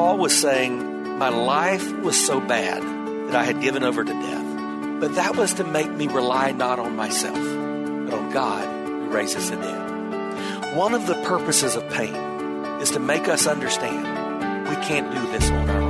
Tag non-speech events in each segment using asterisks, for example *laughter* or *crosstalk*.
Paul was saying, My life was so bad that I had given over to death. But that was to make me rely not on myself, but on God who raises the dead. One of the purposes of pain is to make us understand we can't do this on our own.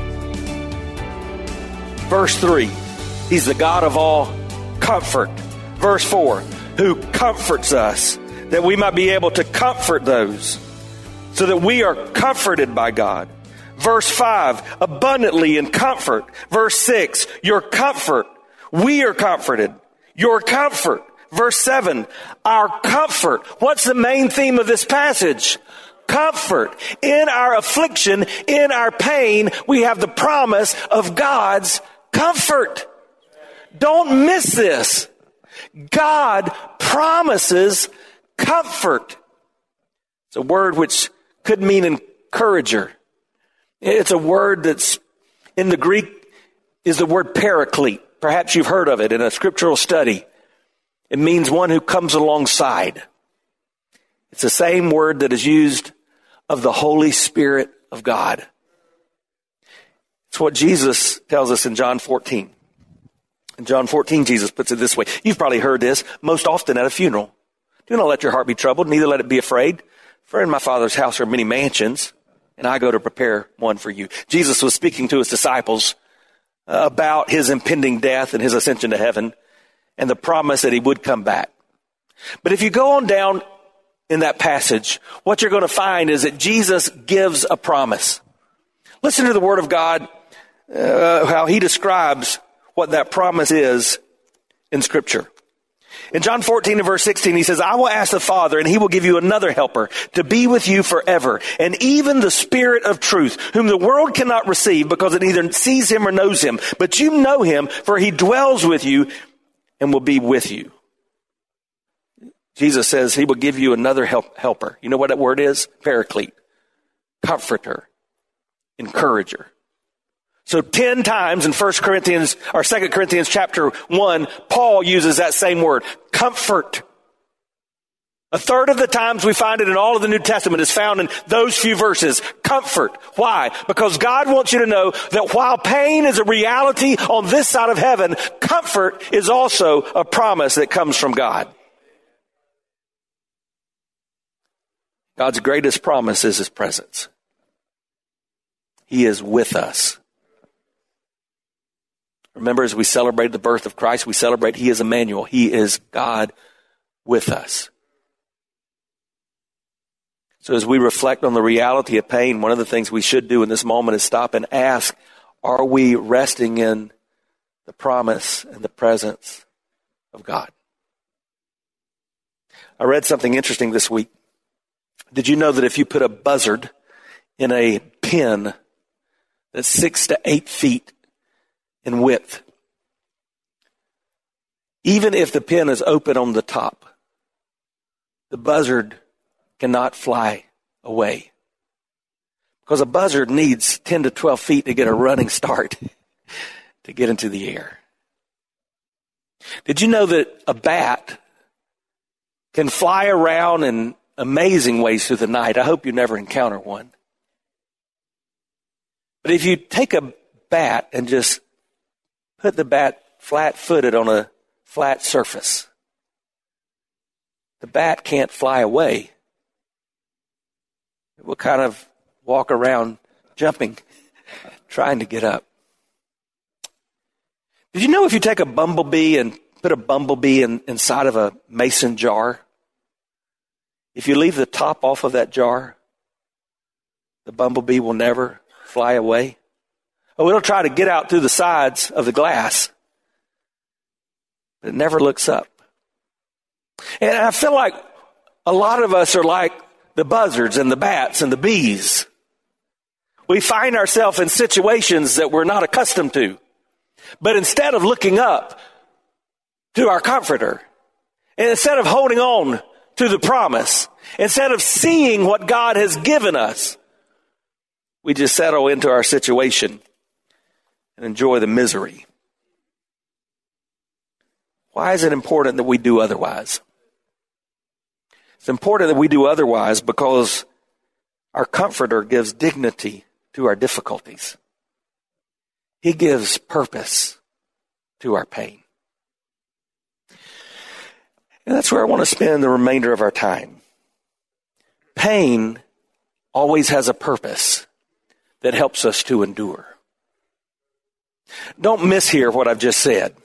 Verse 3, He's the God of all comfort. Verse 4, who comforts us, that we might be able to comfort those, so that we are comforted by God. Verse 5, abundantly in comfort. Verse 6, your comfort. We are comforted. Your comfort. Verse 7, our comfort. What's the main theme of this passage? Comfort. In our affliction, in our pain, we have the promise of God's comfort. Don't miss this. God promises comfort. It's a word which could mean encourager. It's a word that's in the Greek is the word paraclete. Perhaps you've heard of it in a scriptural study. It means one who comes alongside. It's the same word that is used of the Holy Spirit of God. It's what Jesus tells us in John 14. In John 14, Jesus puts it this way. You've probably heard this most often at a funeral. Do not let your heart be troubled, neither let it be afraid. For in my Father's house are many mansions, and I go to prepare one for you. Jesus was speaking to his disciples about his impending death and his ascension to heaven and the promise that he would come back. But if you go on down in that passage, what you're going to find is that Jesus gives a promise. Listen to the word of God uh, how he describes what that promise is in scripture. In John 14 and verse 16, he says, I will ask the Father and he will give you another helper to be with you forever. And even the Spirit of truth, whom the world cannot receive because it neither sees him or knows him. But you know him for he dwells with you and will be with you. Jesus says he will give you another help, helper. You know what that word is? Paraclete. Comforter. Encourager. So 10 times in 1 Corinthians or 2 Corinthians chapter 1, Paul uses that same word, comfort. A third of the times we find it in all of the New Testament is found in those few verses. Comfort. Why? Because God wants you to know that while pain is a reality on this side of heaven, comfort is also a promise that comes from God. God's greatest promise is His presence. He is with us. Remember, as we celebrate the birth of Christ, we celebrate He is Emmanuel. He is God with us. So as we reflect on the reality of pain, one of the things we should do in this moment is stop and ask, are we resting in the promise and the presence of God? I read something interesting this week. Did you know that if you put a buzzard in a pen that's six to eight feet in width. Even if the pin is open on the top, the buzzard cannot fly away. Because a buzzard needs 10 to 12 feet to get a running *laughs* start to get into the air. Did you know that a bat can fly around in amazing ways through the night? I hope you never encounter one. But if you take a bat and just put the bat flat footed on a flat surface. The bat can't fly away. It will kind of walk around jumping *laughs* trying to get up. Did you know if you take a bumblebee and put a bumblebee in, inside of a mason jar, if you leave the top off of that jar, the bumblebee will never fly away? Oh, it'll try to get out through the sides of the glass, it never looks up. And I feel like a lot of us are like the buzzards and the bats and the bees. We find ourselves in situations that we're not accustomed to. But instead of looking up to our comforter, and instead of holding on to the promise, instead of seeing what God has given us, we just settle into our situation and enjoy the misery. Why is it important that we do otherwise? It's important that we do otherwise because our comforter gives dignity to our difficulties. He gives purpose to our pain. And that's where I want to spend the remainder of our time. Pain always has a purpose that helps us to endure. Don't mishear what I've just said.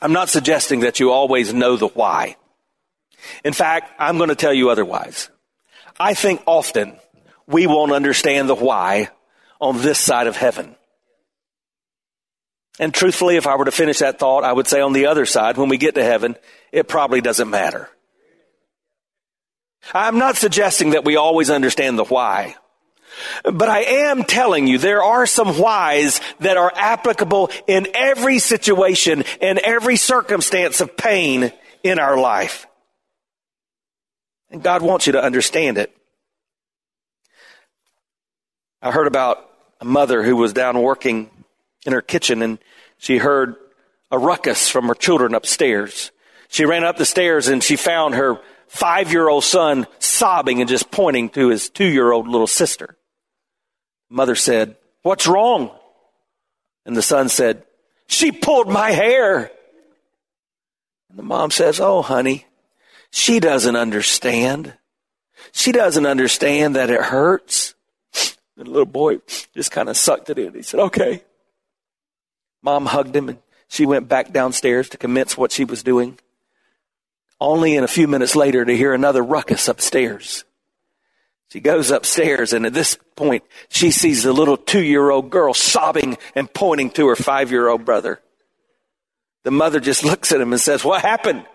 I'm not suggesting that you always know the why. In fact, I'm going to tell you otherwise. I think often we won't understand the why on this side of heaven. And truthfully, if I were to finish that thought, I would say on the other side, when we get to heaven, it probably doesn't matter. I'm not suggesting that we always understand the why. But I am telling you, there are some whys that are applicable in every situation, in every circumstance of pain in our life. And God wants you to understand it. I heard about a mother who was down working in her kitchen and she heard a ruckus from her children upstairs. She ran up the stairs and she found her five year old son sobbing and just pointing to his two year old little sister. Mother said, What's wrong? And the son said, She pulled my hair. And the mom says, Oh, honey, she doesn't understand. She doesn't understand that it hurts. The little boy just kind of sucked it in. He said, Okay. Mom hugged him and she went back downstairs to commence what she was doing. Only in a few minutes later to hear another ruckus upstairs. She goes upstairs and at this point she sees the little two year old girl sobbing and pointing to her five year old brother. The mother just looks at him and says, what happened?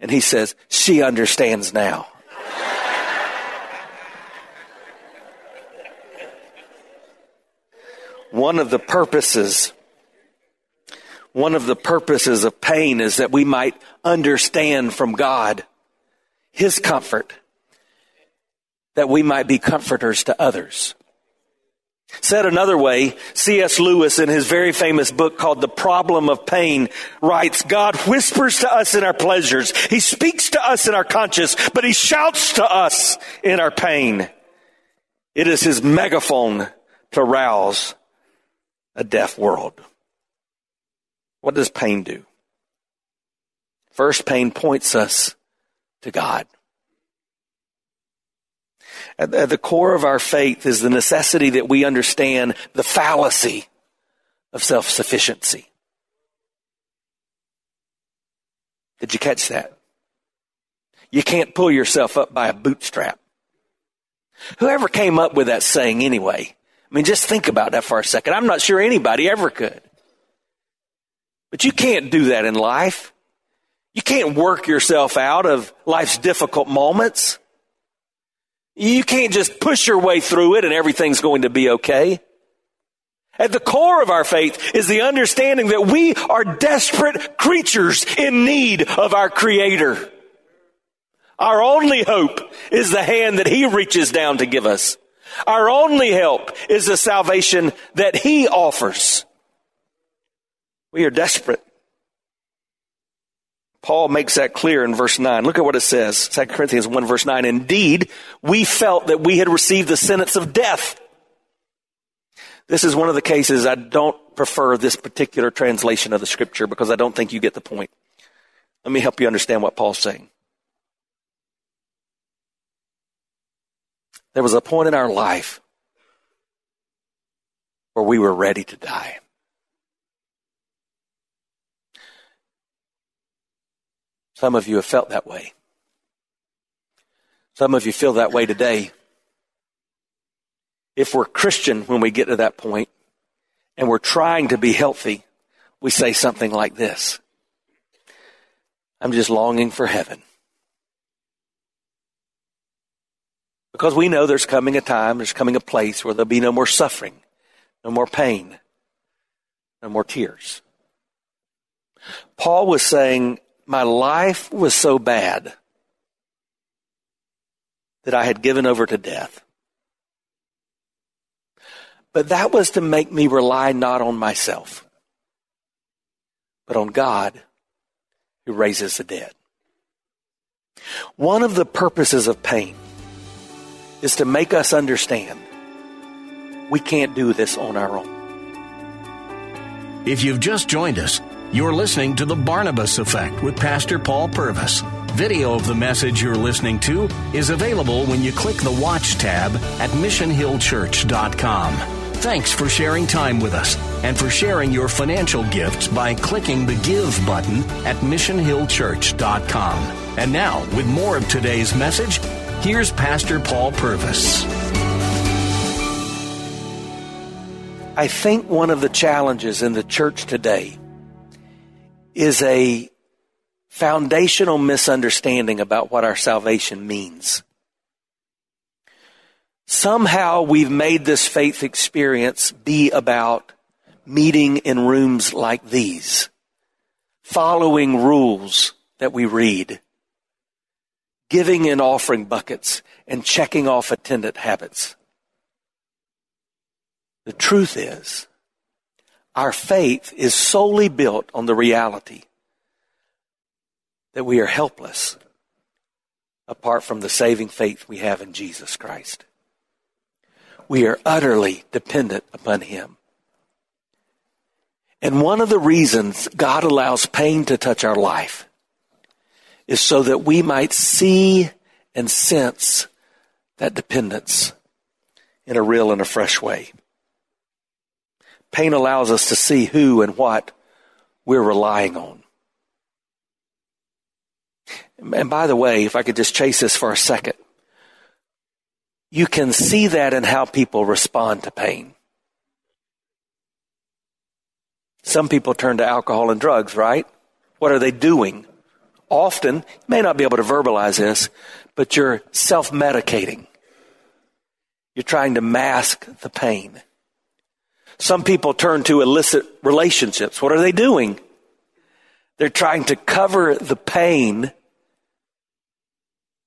And he says, she understands now. One of the purposes one of the purposes of pain is that we might understand from God His comfort, that we might be comforters to others. Said another way, C.S. Lewis in his very famous book called The Problem of Pain writes, God whispers to us in our pleasures. He speaks to us in our conscience, but he shouts to us in our pain. It is his megaphone to rouse a deaf world. What does pain do? First, pain points us to God. At, the core of our faith is the necessity that we understand the fallacy of self-sufficiency. Did you catch that? You can't pull yourself up by a bootstrap. Whoever came up with that saying anyway? I mean, just think about that for a second. I'm not sure anybody ever could. But you can't do that in life. You can't work yourself out of life's difficult moments. You can't just push your way through it and everything's going to be okay. At the core of our faith is the understanding that we are desperate creatures in need of our Creator. Our only hope is the hand that He reaches down to give us. Our only help is the salvation that He offers. We are desperate. Paul makes that clear in verse 9. Look at what it says. 2 Corinthians 1 verse 9. Indeed, we felt that we had received the sentence of death. This is one of the cases I don't prefer this particular translation of the scripture because I don't think you get the point. Let me help you understand what Paul's saying. There was a point in our life where we were ready to die. Some of you have felt that way. Some of you feel that way today. If we're Christian when we get to that point and we're trying to be healthy, we say something like this I'm just longing for heaven. Because we know there's coming a time, there's coming a place where there'll be no more suffering, no more pain, no more tears. Paul was saying, My life was so bad that I had given over to death. But that was to make me rely not on myself, but on God who raises the dead. One of the purposes of pain is to make us understand we can't do this on our own. If you've just joined us, you're listening to The Barnabas Effect with Pastor Paul Purvis. Video of the message you're listening to is available when you click the Watch tab at missionhillchurch.com. Thanks for sharing time with us and for sharing your financial gifts by clicking the Give button at missionhillchurch.com. And now, with more of today's message, Here's Pastor Paul Purvis. I think one of the challenges in the church today is a foundational misunderstanding about what our salvation means. Somehow we've made this faith experience be about meeting in rooms like these, following rules that we read, giving in offering buckets, and checking off attendant habits. The truth is, our faith is solely built on the reality that we are helpless apart from the saving faith we have in Jesus Christ. We are utterly dependent upon Him. And one of the reasons God allows pain to touch our life is so that we might see and sense that dependence in a real and a fresh way. Pain allows us to see who and what we're relying on. And by the way, if I could just chase this for a second, you can see that in how people respond to pain. Some people turn to alcohol and drugs, right? What are they doing? often, you may not be able to verbalize this, but you're self medicating. You're trying to mask the pain. Some people turn to illicit relationships. What are they doing? They're trying to cover the pain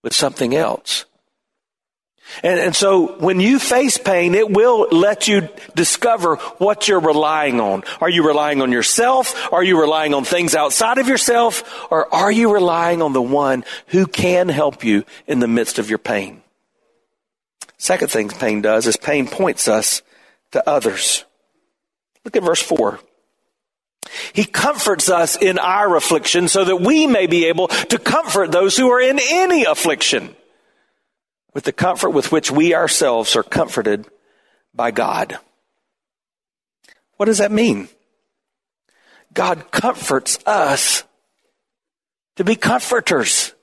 with something else. And, and, so when you face pain, it will let you discover what you're relying on. Are you relying on yourself? Are you relying on things outside of yourself? Or are you relying on the one who can help you in the midst of your pain? Second thing pain does is pain points us to others. Look at verse 4. He comforts us in our affliction so that we may be able to comfort those who are in any affliction with the comfort with which we ourselves are comforted by God. What does that mean? God comforts us to be comforters.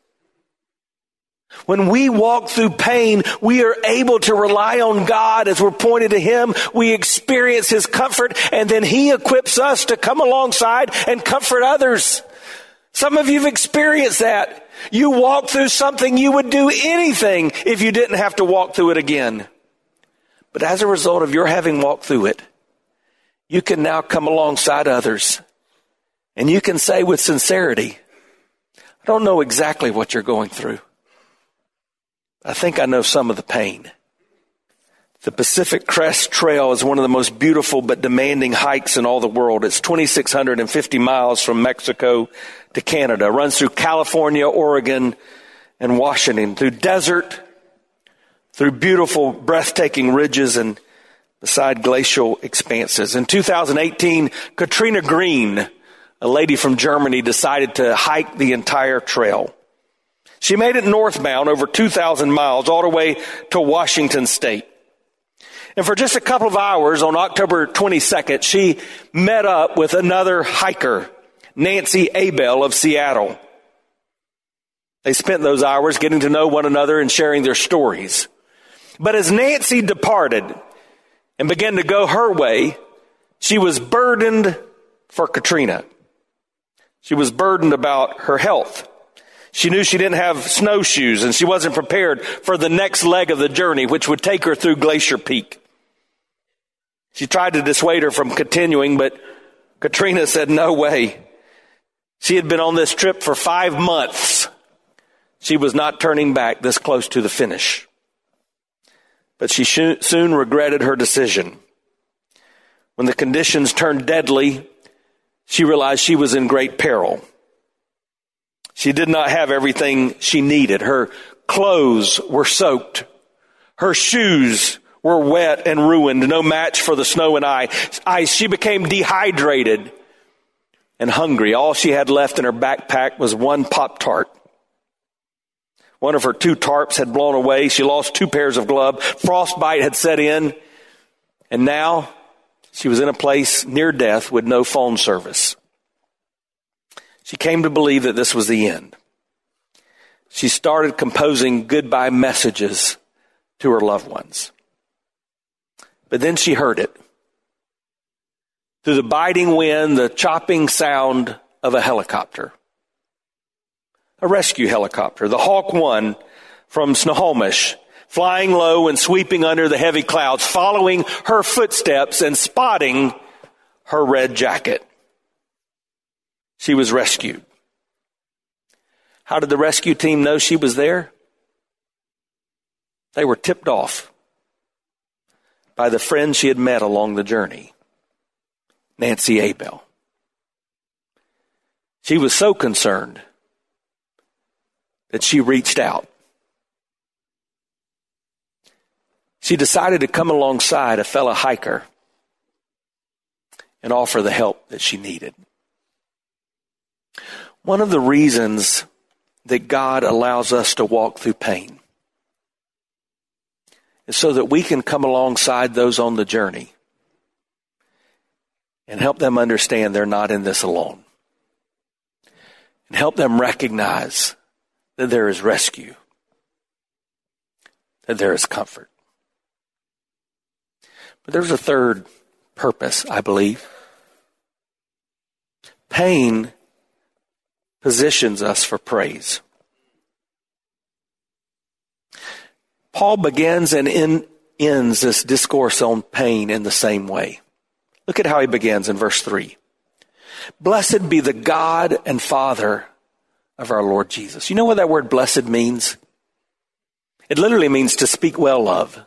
When we walk through pain, we are able to rely on God as we're pointed to Him. We experience His comfort and then He equips us to come alongside and comfort others. Some of you have experienced that. You walk through something you would do anything if you didn't have to walk through it again. But as a result of your having walked through it, you can now come alongside others and you can say with sincerity, I don't know exactly what you're going through. I think I know some of the pain. The Pacific Crest Trail is one of the most beautiful but demanding hikes in all the world. It's 2,650 miles from Mexico to Canada. It runs through California, Oregon, and Washington, through desert, through beautiful, breathtaking ridges and beside glacial expanses. In 2018, Katrina Green, a lady from Germany, decided to hike the entire trail. She made it northbound over 2,000 miles all the way to Washington state. And for just a couple of hours on October 22nd, she met up with another hiker, Nancy Abel of Seattle. They spent those hours getting to know one another and sharing their stories. But as Nancy departed and began to go her way, she was burdened for Katrina. She was burdened about her health. She knew she didn't have snowshoes and she wasn't prepared for the next leg of the journey, which would take her through Glacier Peak. She tried to dissuade her from continuing, but Katrina said, no way. She had been on this trip for five months. She was not turning back this close to the finish. But she soon regretted her decision. When the conditions turned deadly, she realized she was in great peril. She did not have everything she needed. Her clothes were soaked. Her shoes were wet and ruined, no match for the snow and ice. She became dehydrated and hungry. All she had left in her backpack was one Pop Tart. One of her two tarps had blown away. She lost two pairs of gloves. Frostbite had set in. And now she was in a place near death with no phone service. She came to believe that this was the end. She started composing goodbye messages to her loved ones. But then she heard it. Through the biting wind, the chopping sound of a helicopter a rescue helicopter, the Hawk 1 from Snohomish, flying low and sweeping under the heavy clouds, following her footsteps and spotting her red jacket. She was rescued. How did the rescue team know she was there? They were tipped off by the friend she had met along the journey, Nancy Abel. She was so concerned that she reached out. She decided to come alongside a fellow hiker and offer the help that she needed. One of the reasons that God allows us to walk through pain is so that we can come alongside those on the journey and help them understand they're not in this alone. And help them recognize that there is rescue, that there is comfort. But there's a third purpose, I believe. Pain positions us for praise. Paul begins and in, ends this discourse on pain in the same way. Look at how he begins in verse 3. Blessed be the God and Father of our Lord Jesus. You know what that word blessed means? It literally means to speak well of.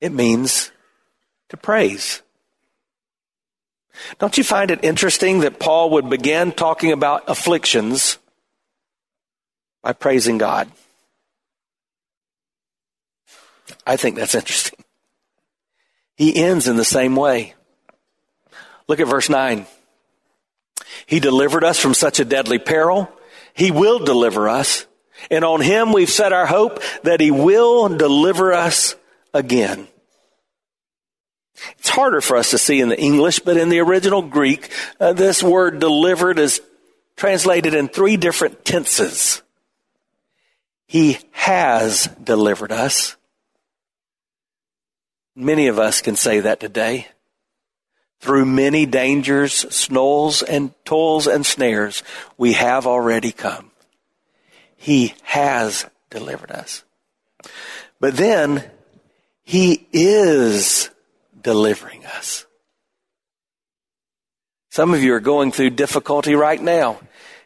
It means to praise. Don't you find it interesting that Paul would begin talking about afflictions by praising God? I think that's interesting. He ends in the same way. Look at verse 9. He delivered us from such a deadly peril. He will deliver us. And on him we've set our hope that he will deliver us again. It's harder for us to see in the English, but in the original Greek, uh, this word delivered is translated in three different tenses. He has delivered us. Many of us can say that today. Through many dangers, snolls, and toils and snares, we have already come. He has delivered us. But then, He is delivering us. Some of you are going through difficulty right now,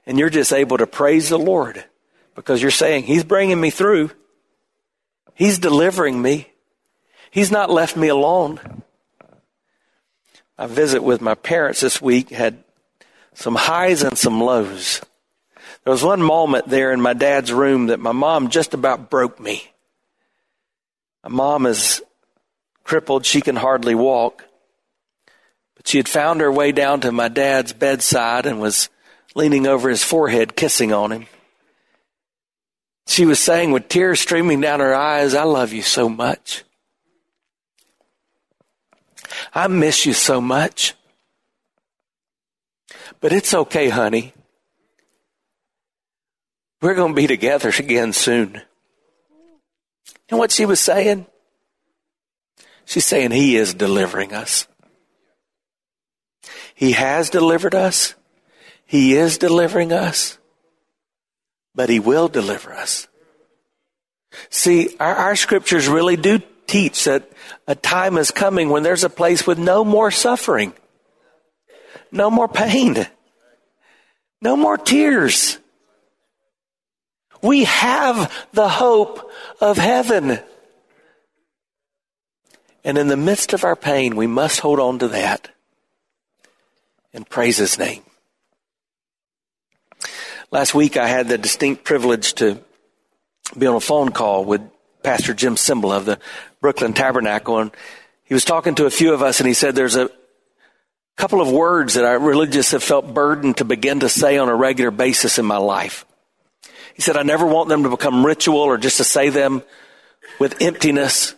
and you're just able to praise the Lord because you're saying, He's bringing me through. He's delivering me. He's not left me alone. I visit with my parents this week had some highs and some lows. There was one moment there in my dad's room that my mom just about broke me. My mom is crippled. She can hardly walk. But she had found her way down to my dad's bedside and was leaning over his forehead, kissing on him. She was saying with tears streaming down her eyes, I love you so much. I miss you so much. But it's okay, honey. We're going to be together again soon. And what she was saying? She's saying He is delivering us. He has delivered us. He is delivering us. But He will deliver us. See, our, our scriptures really do teach that a time is coming when there's a place with no more suffering, no more pain, no more tears. We have the hope of heaven. And in the midst of our pain, we must hold on to that and praise His name. Last week, I had the distinct privilege to be on a phone call with Pastor Jim Cymbala of the Brooklyn Tabernacle, and he was talking to a few of us, and he said there's a couple of words that I religious have felt burdened to begin to say on a regular basis in my life. He said, I never want them to become ritual or just to say them with emptiness,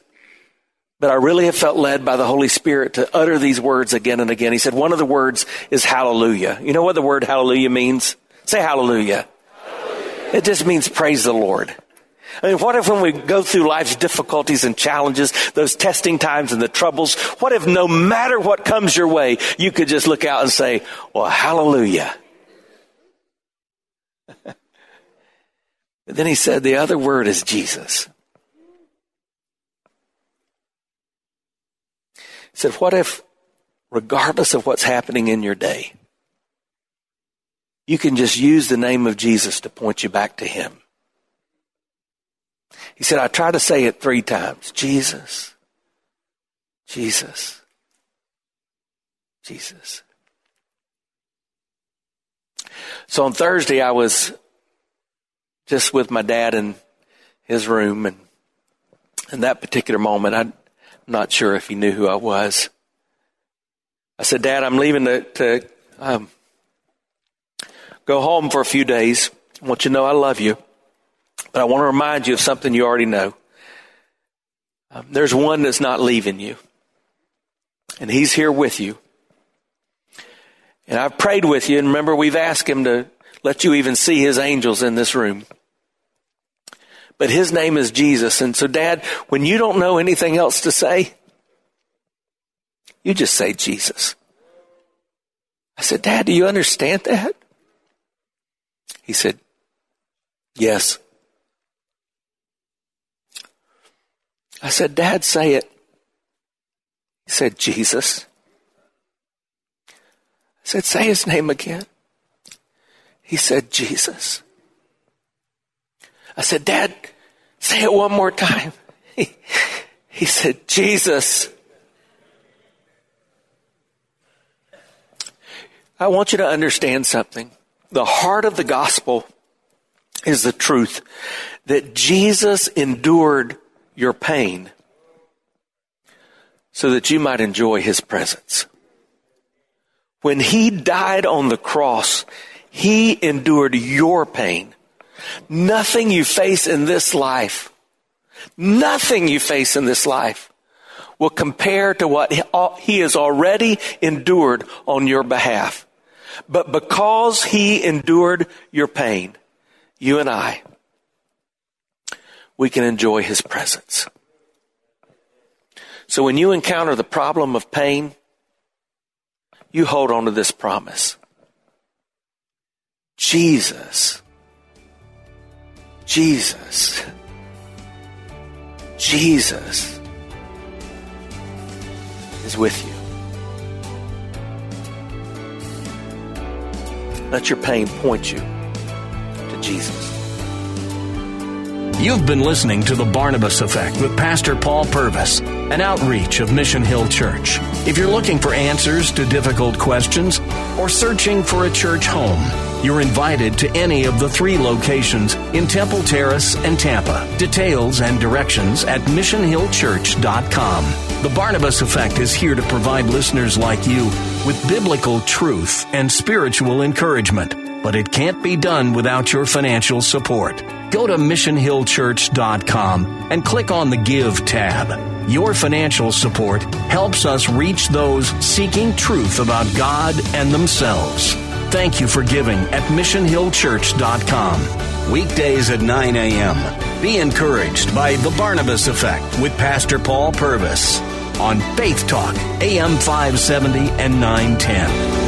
but I really have felt led by the Holy Spirit to utter these words again and again. He said, one of the words is hallelujah. You know what the word hallelujah means? Say hallelujah. hallelujah. It just means praise the Lord. I mean, what if when we go through life's difficulties and challenges, those testing times and the troubles, what if no matter what comes your way, you could just look out and say, well, hallelujah. *laughs* Then he said the other word is Jesus. He said, What if, regardless of what's happening in your day, you can just use the name of Jesus to point you back to him? He said, I try to say it three times Jesus, Jesus, Jesus. So on Thursday, I was just with my dad in his room and in that particular moment, Not sure if he knew who I was. I said, Dad, I'm leaving to, to um, go home for a few days. I want you to know I love you, but I want to remind you of something you already know. Um, there's one that's not leaving you, and he's here with you. And I've prayed with you, and remember, we've asked him to let you even see his angels in this room but his name is Jesus. And so, Dad, when you don't know anything else to say, you just say Jesus. I said, Dad, do you understand that? He said, Yes. I said, Dad, say it. He said, Jesus. I said, Say his name again. He said, Jesus. I said, Dad, say it one more time. He, he said, Jesus. I want you to understand something. The heart of the gospel is the truth that Jesus endured your pain so that you might enjoy his presence. When he died on the cross, he endured your pain Nothing you face in this life, nothing you face in this life will compare to what uh, he has already endured on your behalf. But because he endured your pain, you and I, we can enjoy his presence. So when you encounter the problem of pain, you hold on to this promise. Jesus Jesus. Jesus is with you. Let your pain point you to Jesus. You've been listening to The Barnabas Effect with Pastor Paul Purvis, an outreach of Mission Hill Church. If you're looking for answers to difficult questions or searching for a church home, you're invited to any of the three locations in Temple Terrace and Tampa. Details and directions at missionhillchurch.com. The Barnabas Effect is here to provide listeners like you with biblical truth and spiritual encouragement but it can't be done without your financial support. Go to missionhillchurch.com and click on the Give tab. Your financial support helps us reach those seeking truth about God and themselves. Thank you for giving at missionhillchurch.com. Weekdays at 9 a.m. Be encouraged by The Barnabas Effect with Pastor Paul Purvis on Faith Talk, AM 570 and 910.